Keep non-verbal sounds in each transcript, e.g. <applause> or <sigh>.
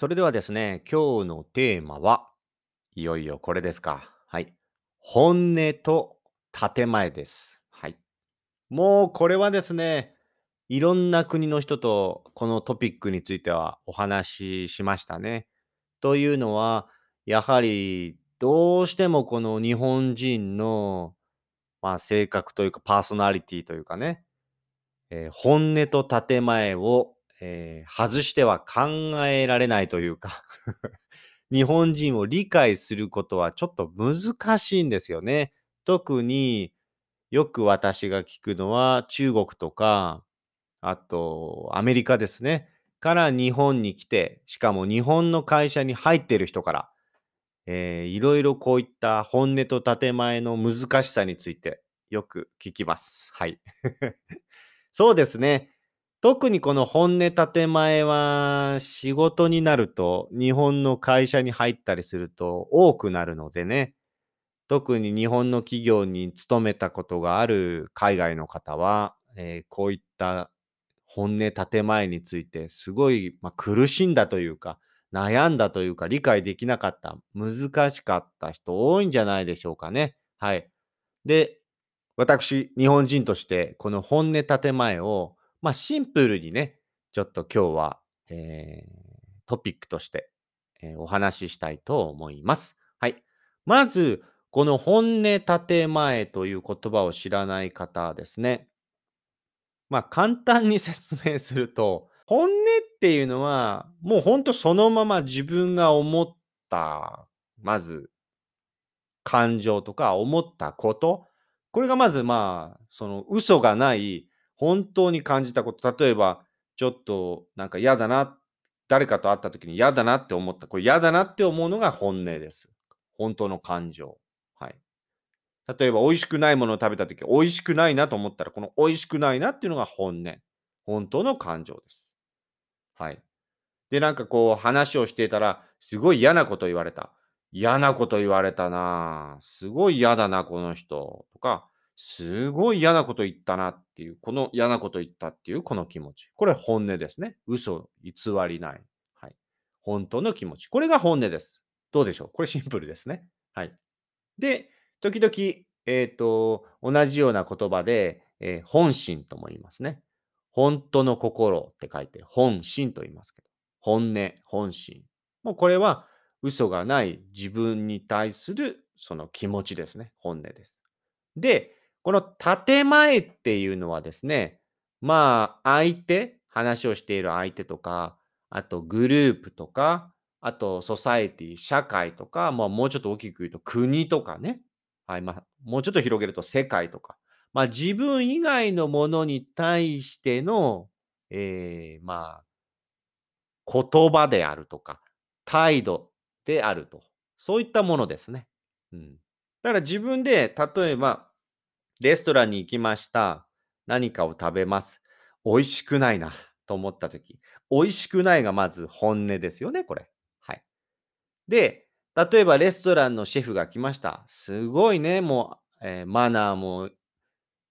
それではですね、今日のテーマはいよいよこれですか。はい。本音と建前です。はい。もうこれはですね、いろんな国の人とこのトピックについてはお話ししましたね。というのは、やはりどうしてもこの日本人の、まあ、性格というかパーソナリティというかね、えー本音と建前を、えー外しては考えられないというか <laughs> 日本人を理解することはちょっと難しいんですよね。特によく私が聞くのは中国とか、あとアメリカですね。から日本に来て、しかも日本の会社に入っている人から、えーいろいろこういった本音と建前の難しさについてよく聞きます。はい。<laughs> そうですね。特にこの本音建前は仕事になると、日本の会社に入ったりすると多くなるのでね。特に日本の企業に勤めたことがある海外の方は、えーこういった本音建前についてすごい、まあ、苦しんだというか、悩んだというか、理解できなかった、難しかった人多いんじゃないでしょうかね。はい。で、私、日本人としてこの本音建前を、まあ、シンプルにね、ちょっと今日は、えートピックとして、えーお話ししたいと思います。はい。まず、この本音建前という言葉を知らない方ですね。まあ、簡単に <laughs> 説明すると、本音っていうのは、もうほんとそのまま自分が思った、まず感情とか思ったこと、これがまずまあ、その嘘がない、本当に感じたこと、例えば、ちょっとなんか嫌だな、誰かと会った時に嫌だなって思った、これ嫌だなって思うのが本音です。本当の感情。はい。例えば美味しくないものを食べた時、美味しくないなと思ったら、この美味しくないなっていうのが本音。本当の感情です。はい。で、なんかこう話をしていたら、すごい嫌なこと言われた。嫌なこと言われたな。すごい嫌だな、この人。とか、すごい嫌なこと言ったなっていう、この嫌なこと言ったっていうこの気持ち。これ本音ですね。嘘、偽りない。はい。本当の気持ち。これが本音です。どうでしょう？これシンプルですね。はい。で、時々、えっ、と、同じような言葉で、えー本心とも言いますね。本当の心って書いて、本心と言いますけど。本音、本心。もうこれは嘘がない自分に対するその気持ちですね。本音です。で、この建前っていうのはですね、まあ、相手、話をしている相手とか、あとグループとか、あとソサエティ、社会とか、まあ、もうちょっと大きく言うと国とかね。はい、まあ、もうちょっと広げると世界とか。まあ、自分以外のものに対しての、えーまあ、言葉であるとか、態度であると。そういったものですね。うん。だから自分で、例えば、レストランに行きました。何かを食べます。美味しくないなと思ったとき、美味しくないがまず本音ですよね、これ。はい。で、例えばレストランのシェフが来ました。すごいね、もう、えーマナーも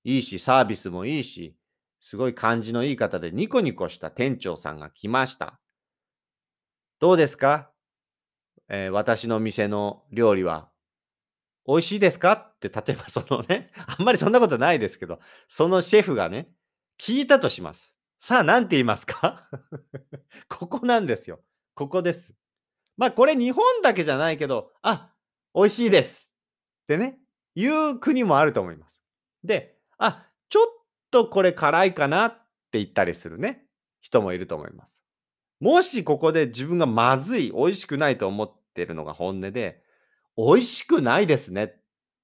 いいし、サービスもいいし、すごい感じのいい方でニコニコした店長さんが来ました。どうですか、えー私の店の料理は美味しいですか？って、例えばそのね、<laughs> あんまりそんなことないですけど、そのシェフがね、聞いたとします。さあ、何て言いますか？<laughs> ここなんですよ。ここです。まあ、これ日本だけじゃないけど、あ、美味しいですってね、言う国もあると思います。で、あ、ちょっとこれ辛いかなって言ったりするね、人もいると思います。もしここで自分がまずい、美味しくないと思ってるのが本音で、美味しくないですねっ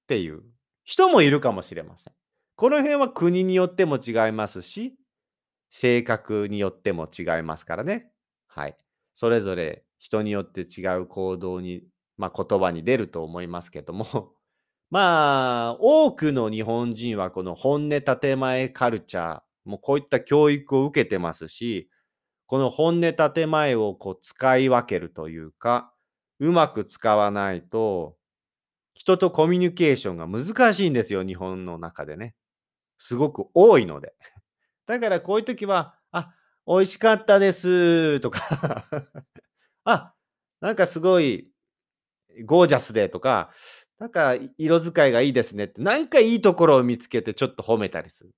ていう人もいるかもしれません。この辺は国によっても違いますし、性格によっても違いますからね。はい。それぞれ人によって違う行動に、まあ、言葉に出ると思いますけども、<laughs> まあ、多くの日本人はこの本音建前カルチャー、もうこういった教育を受けてますし、この本音建前をこう使い分けるというか、うまく使わないと、人とコミュニケーションが難しいんですよ、日本の中でね。すごく多いので。<laughs> だからこういう時は、あ、美味しかったですとか <laughs> あ、なんかすごいゴージャスでとか、なんか色使いがいいですねって、なんかいいところを見つけてちょっと褒めたりする。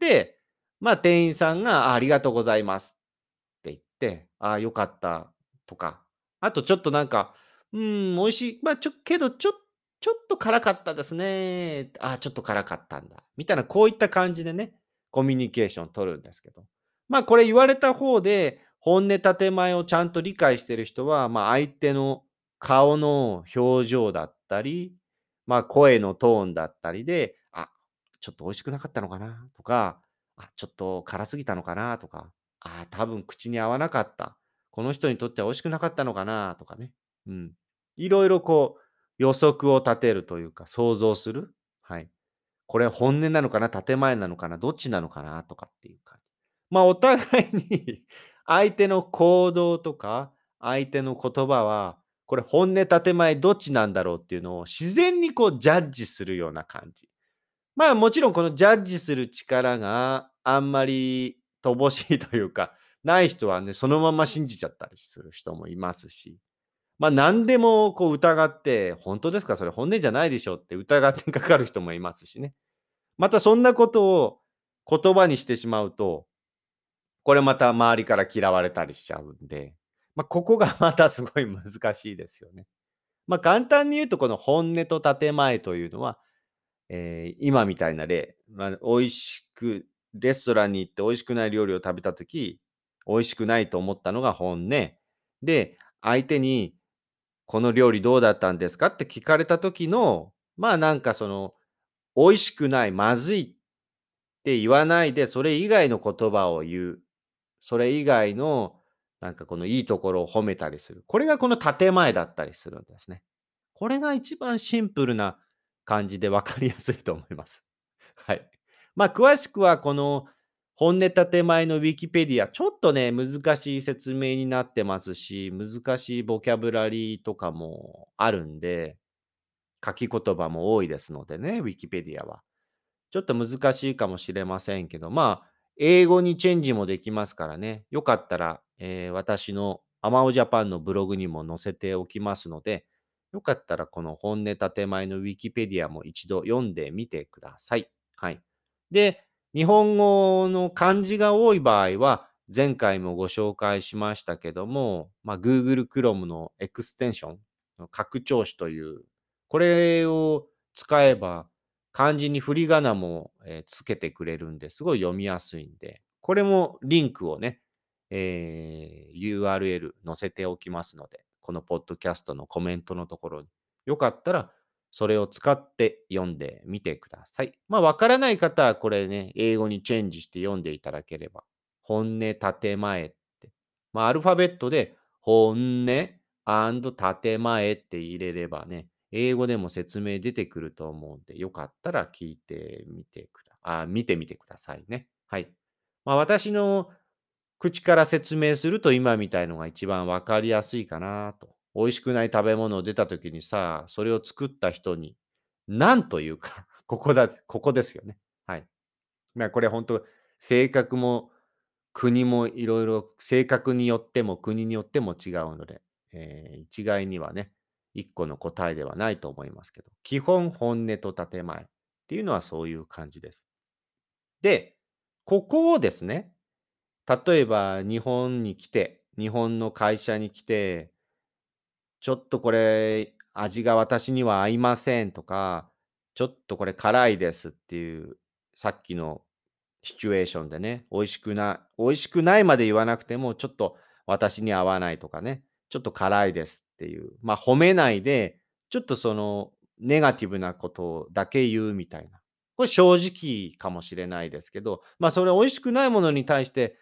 で、まあ、店員さんが、あありがとうございますって言って、ああ、良かったとか、あとちょっとなんか、うーん、美味しい、まあ、ちょけどちょちょっと辛かったですね。ああ、ちょっと辛かったんだ。みたいな、こういった感じでね、コミュニケーション取るんですけど。まあ、これ言われた方で、本音建前をちゃんと理解してる人は、まあ、相手の顔の表情だったり、まあ、声のトーンだったりで、あ、ちょっと美味しくなかったのかなとか、あ、ちょっと辛すぎたのかなとか、あ、多分口に合わなかった。この人にとっては美味しくなかったのかな？とかね。うん。いろいろこう予測を立てるというか、想像する。はい。これ本音なのかな、建前なのかな、どっちなのかな？とかっていう感じ。まあ、お互いに <laughs> 相手の行動とか、相手の言葉は、これ本音建前どっちなんだろうっていうのを自然にこうジャッジするような感じ。まあ、もちろんこのジャッジする力があんまり乏しいというか、ない人はね、そのまま信じちゃったりする人もいますし。まあ、何でもこう疑って、本当ですか？それ本音じゃないでしょって疑ってかかる人もいますしね。またそんなことを言葉にしてしまうと、これまた周りから嫌われたりしちゃうんで、まあ、ここがまたすごい難しいですよね。まあ、簡単に言うとこの本音と建前というのは、ええ、今みたいな例、まあ、美味しくレストランに行って美味しくない料理を食べた時、美味しくないと思ったのが本音。で、相手にこの料理どうだったんですかって聞かれた時の、まあ、なんかその、美味しくない、まずいって言わないで、それ以外の言葉を言う。それ以外の、なんかこのいいところを褒めたりする。これがこの建前だったりするんですね。これが一番シンプルな感じで分かりやすいと思います。はい。まあ、詳しくはこの本音建前のウィキペディア、ちょっとね、難しい説明になってますし、難しいボキャブラリーとかもあるんで、書き言葉も多いですのでね、ウィキペディアは。ちょっと難しいかもしれませんけど、まあ、英語にチェンジもできますからね、よかったら、えー私のアマオジャパンのブログにも載せておきますので、よかったらこの本音建前のウィキペディアも一度読んでみてください。はい。で、日本語の漢字が多い場合は、前回もご紹介しましたけども、まあ、Google Chrome のエクステンション、拡張子という、これを使えば、漢字に振り仮名も、えつけてくれるんで、すごい読みやすいんで、これもリンクをね、えー URL 載せておきますので、このポッドキャストのコメントのところに、よかったらそれを使って読んでみてください。まあ、わからない方はこれね、英語にチェンジして読んでいただければ、本音、建前って。まあ、アルファベットで、本音建前って入れればね、英語でも説明出てくると思うんで、よかったら聞いてみてくだ、あ、見てみてくださいね。はい。まあ、私の口から説明すると今みたいのが一番わかりやすいかなと。美味しくない食べ物を出た時にさ、それを作った人に、なんというか、<laughs> ここだここですよね。はい。まあ、これ本当性格も国もいろいろ性格によっても国によっても違うので、えー一概にはね、一個の答えではないと思いますけど、基本本音と建前っていうのはそういう感じです。で、ここをですね、例えば日本に来て、日本の会社に来て、ちょっとこれ味が私には合いませんとか、ちょっとこれ辛いですっていう、さっきのシチュエーションでね、美味しくな美味しくないまで言わなくても、ちょっと私に合わないとかね、ちょっと辛いですっていう、まあ、褒めないで、ちょっとそのネガティブなことだけ言うみたいな。これ正直かもしれないですけど、まあ、それ美味しくないものに対して、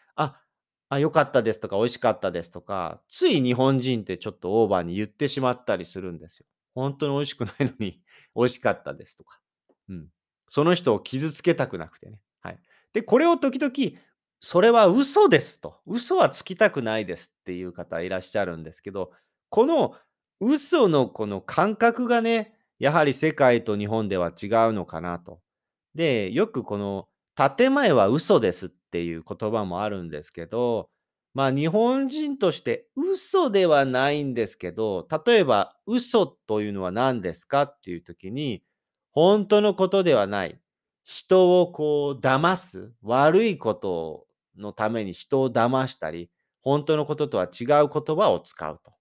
あ、良かったですとか、美味しかったですとか、つい日本人ってちょっとオーバーに言ってしまったりするんですよ。ほんとに美味しくないのに <laughs> 美味しかったですとか。うん。その人を傷つけたくなくてね。はい。で、これを時々、それは嘘ですと。嘘はつきたくないですっていう方いらっしゃるんですけど、この嘘のこの感覚がね、やはり世界と日本では違うのかなと。で、よくこの建前は嘘ですっていう言葉もあるんですけど、まあ、日本人として嘘ではないんですけど、例えば嘘というのは何ですかっていう時に、本当のことではない。人をこう騙す、悪いことのために人を騙したり、本当のこととは違う言葉を使うと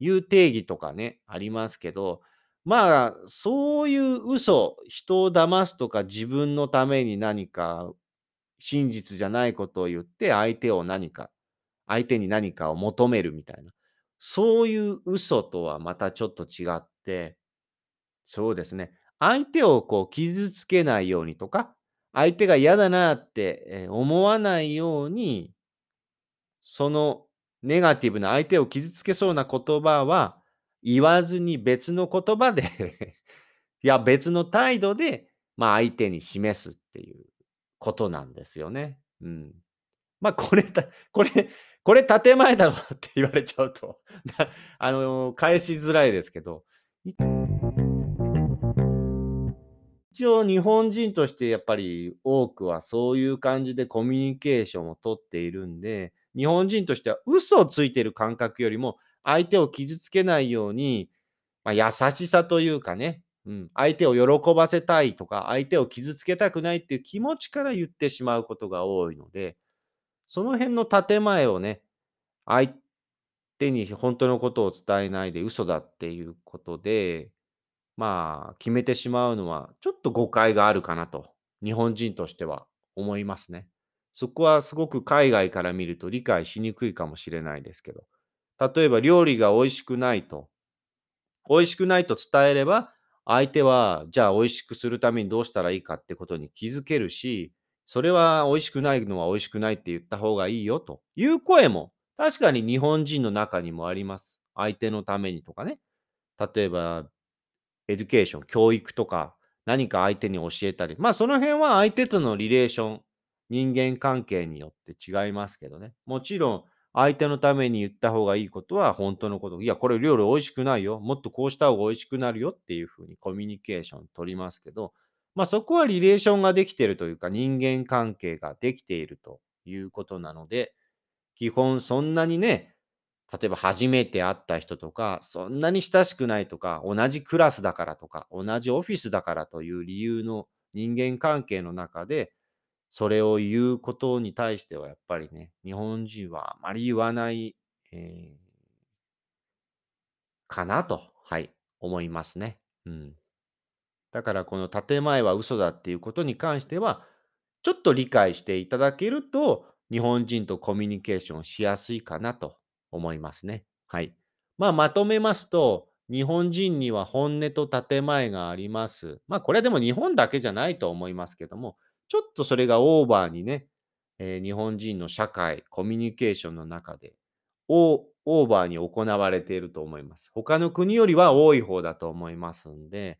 いう定義とかね、ありますけど、まあ、そういう嘘、人を騙すとか自分のために何か真実じゃないことを言って相手を何か相手に何かを求めるみたいな。そういう嘘とはまたちょっと違って、そうですね。相手をこう傷つけないようにとか、相手が嫌だなって思わないように、そのネガティブな相手を傷つけそうな言葉は言わずに別の言葉で <laughs> いや別の態度で、まあ相手に示すっていうことなんですよね。うん。ま、これたこれこれ建前だろって言われちゃうと、あの、返しづらいですけど、一応日本人としてやっぱり多くはそういう感じでコミュニケーションを取っているんで、日本人としては嘘をついてる感覚よりも、相手を傷つけないように、ま、優しさというかね、うん、相手を喜ばせたいとか、相手を傷つけたくないっていう気持ちから言ってしまうことが多いのでその辺の建前をね、相手に本当のことを伝えないで嘘だっていうことで、まあ、決めてしまうのは、ちょっと誤解があるかなと、日本人としては思いますね。そこはすごく海外から見ると理解しにくいかもしれないですけど、例えば料理が美味しくないと、美味しくないと伝えれば、相手はじゃあ美味しくするためにどうしたらいいかってことに気づけるし、それは美味しくないのは美味しくないって言った方がいいよという声も確かに日本人の中にもあります。相手のためにとかね。例えば、 education、教育とか、何か相手に教えたり、まあその辺は相手との relation、人間関係によって違いますけどね。もちろん、相手のために言った方がいいことは本当のこと。いや、これ料理美味しくないよ。もっとこうした方が美味しくなるよっていうふうにコミュニケーション取りますけど、まあそこはリレーションができているというか、人間関係ができているということなので、基本そんなにね、例えば初めて会った人とか、そんなに親しくないとか、同じクラスだからとか、同じオフィスだからという理由の人間関係の中で、それを言うことに対してはやっぱりね、日本人はあまり言わない、えーかなと、はい、思いますね。うん。だからこの建前は嘘だっていうことに関しては、ちょっと理解していただけると、日本人とコミュニケーションしやすいかなと思いますね。はい。まあ、まとめますと、日本人には本音と建前があります。まあ、これはでも日本だけじゃないと思いますけども、ちょっとそれがオーバーにね、えー日本人の社会、コミュニケーションの中で、オオーバーに行われていると思います。他の国よりは多い方だと思いますんで、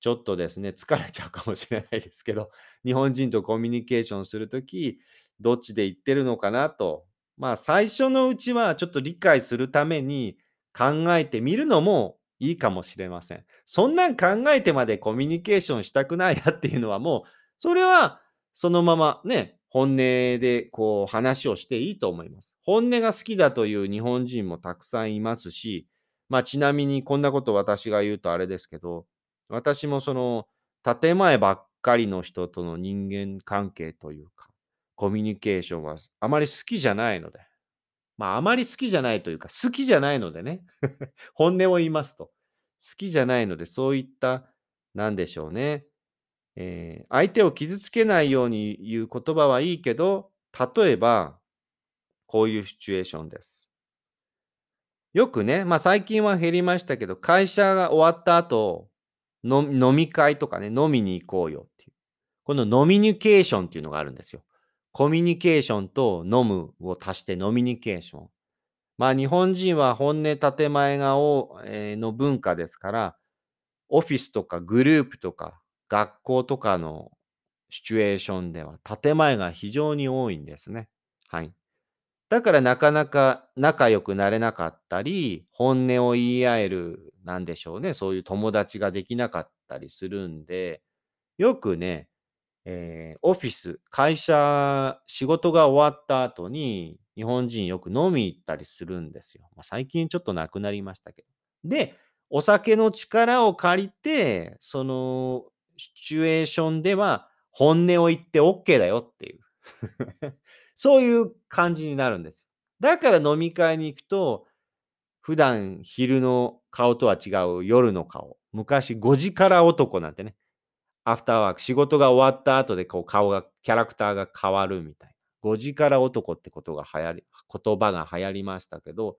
ちょっとですね、疲れちゃうかもしれないですけど、日本人とコミュニケーションするとき、どっちで言ってるのかなと。まあ、最初のうちはちょっと理解するために考えてみるのもいいかもしれません。そんなん考えてまでコミュニケーションしたくないなっていうのはもう、それはそのままね、本音でこう話をしていいと思います。本音が好きだという日本人もたくさんいますし、まあちなみにこんなこと私が言うとあれですけど、私もその建前ばっかりの人との人間関係というか、コミュニケーションはあまり好きじゃないので、まああまり好きじゃないというか、好きじゃないのでね、<laughs> 本音を言いますと、好きじゃないので、そういった、なんでしょうね、えー相手を傷つけないように言う言葉はいいけど、例えば、こういうシチュエーションです。よくね、まあ最近は減りましたけど、会社が終わった後、飲み会とかね、飲みに行こうよっていう。この飲みニケーションっていうのがあるんですよ。コミュニケーションと飲むを足して飲みニケーション。まあ日本人は本音建前がお、えーの文化ですから、オフィスとかグループとか学校とかのシチュエーションでは建前が非常に多いんですね。はい。だからなかなか仲良くなれなかったり、本音を言い合える、なんでしょうね、そういう友達ができなかったりするんで、よくね、えーオフィス、会社、仕事が終わった後に、日本人よく飲み行ったりするんですよ。まあ、最近ちょっとなくなりましたけど。で、お酒の力を借りて、そのシチュエーションでは本音を言ってオッケーだよっていう。<laughs> そういう感じになるんですよ。だから飲み会に行くと、普段昼の顔とは違う夜の顔。昔5時から男なんてね。アフターワーク、仕事が終わった後でこう顔が、キャラクターが変わるみたいな。5時から男ってことが流行り、言葉が流行りましたけど、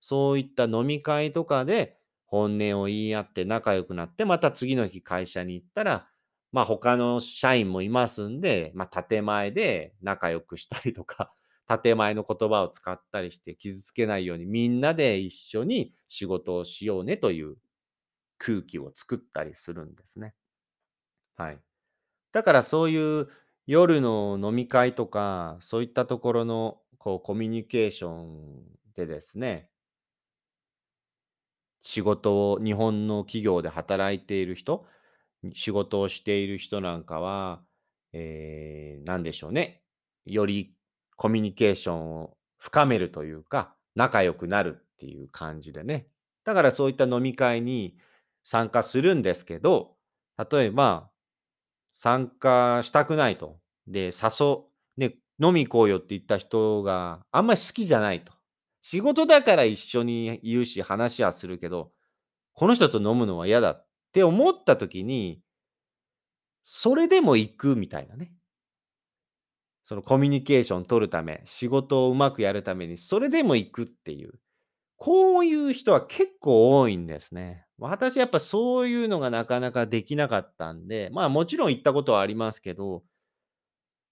そういった飲み会とかで本音を言い合って仲良くなって、また次の日会社に行ったら、まあ他の社員もいますんで、まあ建前で仲良くしたりとか、<laughs> 建前の言葉を使ったりして傷つけないようにみんなで一緒に仕事をしようねという空気を作ったりするんですね。はい。だからそういう夜の飲み会とか、そういったところのこうコミュニケーションでですね、仕事を日本の企業で働いている人、仕事をしている人なんかは、えー、なんでしょうね。よりコミュニケーションを深めるというか、仲良くなるっていう感じでね。だからそういった飲み会に参加するんですけど、例えば、参加したくないと。で、誘ね、飲み行こうよって言った人があんまり好きじゃないと。仕事だから一緒にいるし話はするけど、この人と飲むのは嫌だって思った時に、それでも行くみたいなね。そのコミュニケーション取るため、仕事をうまくやるために、それでも行くっていう。こういう人は結構多いんですね。私やっぱそういうのがなかなかできなかったんで、まあもちろん行ったことはありますけど、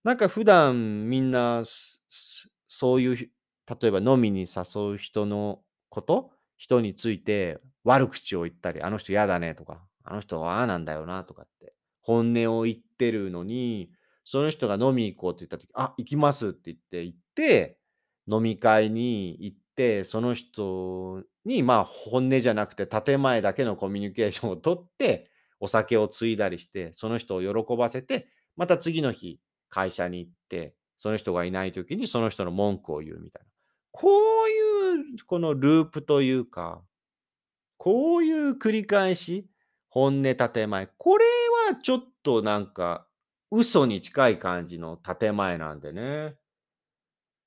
なんか普段みんなそういう例えば飲みに誘う人のこと？人について悪口を言ったり、あの人嫌だねとか、あの人はああなんだよなとかって、本音を言ってるのに、その人が飲み行こうって言った時、あ、行きますって言って行って、飲み会に行って、その人にまあ本音じゃなくて建前だけのコミュニケーションを取って、お酒を継いだりして、その人を喜ばせて、また次の日会社に行って、その人がいない時にその人の文句を言うみたいな。こういうこのループというか、こういう繰り返し、本音建前、これはちょっとなんか嘘に近い感じの建前なんでね。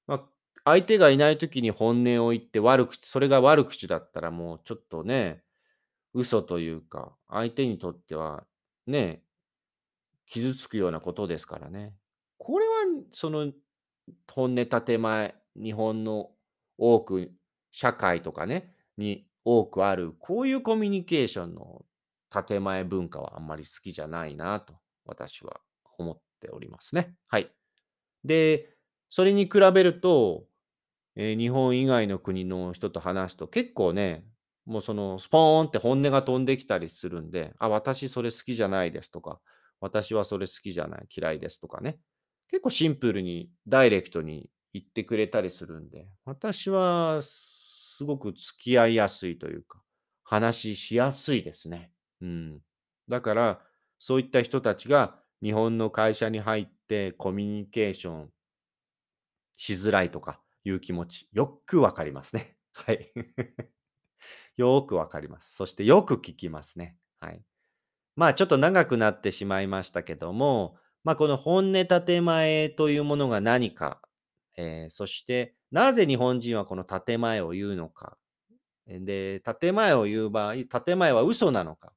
まあ、相手がいない時に本音を言って悪口それが悪口だったらもうちょっとね、嘘というか、相手にとってはね、傷つくようなことですからね。これはその本音建前、日本の多く、社会とかね、に多くある、こういうコミュニケーションの建前文化はあんまり好きじゃないなと、私は思っておりますね。はい。で、それに比べると、えー日本以外の国の人と話すと結構ね、もうそのスポーンって本音が飛んできたりするんで、あ、私それ好きじゃないですとか、私はそれ好きじゃない、嫌いですとかね。結構シンプルにダイレクトに言ってくれたりするんで、私はすごく付き合いやすいというか、話しやすいですね。うん。だから、そういった人たちが日本の会社に入ってコミュニケーションしづらいとかいう気持ち、よくわかりますね。<laughs> はい。よくわかります。そしてよく聞きますね。はい。まあちょっと長くなってしまいましたけども、まあこの本音建前というものが何か、えーそしてなぜ日本人はこの建前を言うのか。で、建前を言う場合、建前は嘘なのか。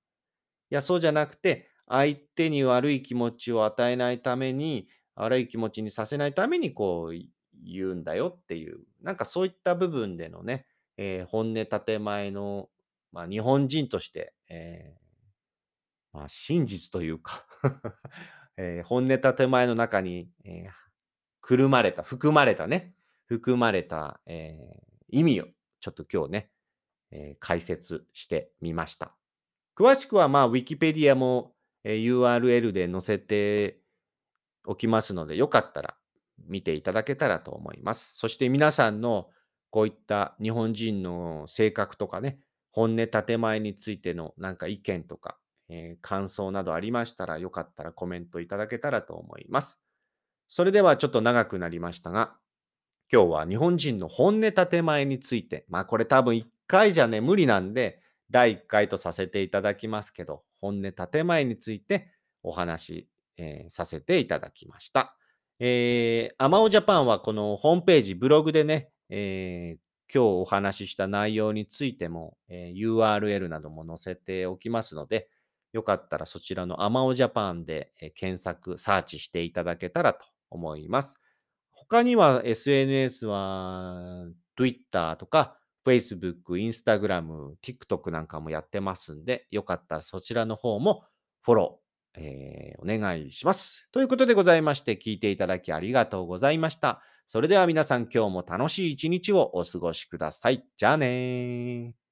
いや、そうじゃなくて、相手に悪い気持ちを与えないために、悪い気持ちにさせないためにこう言うんだよっていう、なんかそういった部分でのね、えー本音建前の、まあ、日本人として、えーまあ、真実というか <laughs> えー本音建前の中に、えーくるまれた、含まれたね、含まれた、えー意味をちょっと今日ね、えー解説してみました。詳しくは、まあ、Wikipedia も、えー URL で載せておきますので、よかったら見ていただけたらと思います。そして皆さんのこういった日本人の性格とかね、本音建前についてのなんか意見とか、えー感想などありましたら、よかったらコメントいただけたらと思います。それではちょっと長くなりましたが、今日は日本人の本音建前について、まあこれ多分1回じゃね、無理なんで、第1回とさせていただきますけど、本音建前についてお話、えーさせていただきました。えー、アマオジャパンはこのホームページ、ブログでね、えー今日お話しした内容についても、えー URL なども載せておきますので、よかったらそちらのアマオジャパンで、検索、サーチしていただけたらと思います。他には SNS は Twitter とか Facebook、Instagram、TikTok なんかもやってますんで、よかったらそちらの方もフォロー、えーお願いします。ということでございまして、聞いていただきありがとうございました。それでは皆さん今日も楽しい一日をお過ごしください。じゃあねー。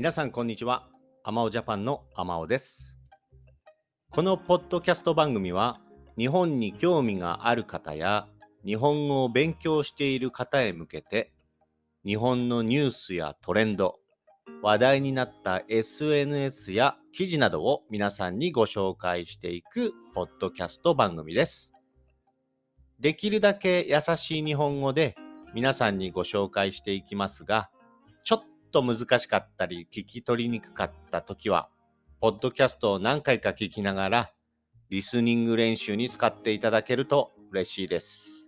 皆さんこんにちは。アマオジャパンのアマオです。このポッドキャスト番組は日本に興味がある方や日本語を勉強している方へ向けて日本のニュースやトレンド、話題になった SNS や記事などを皆さんにご紹介していくポッドキャスト番組です。できるだけ優しい日本語で皆さんにご紹介していきますが、と難しかったり聞き取りにくかった時は、ポッドキャストを何回か聞きながら、リスニング練習に使っていただけると嬉しいです。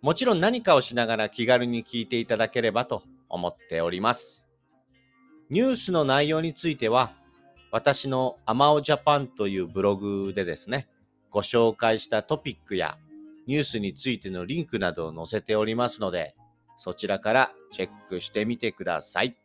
もちろん何かをしながら気軽に聞いていただければと思っております。ニュースの内容については、私のアマオジャパンというブログでですね、ご紹介したトピックやニュースについてのリンクなどを載せておりますので、そちらからチェックしてみてください。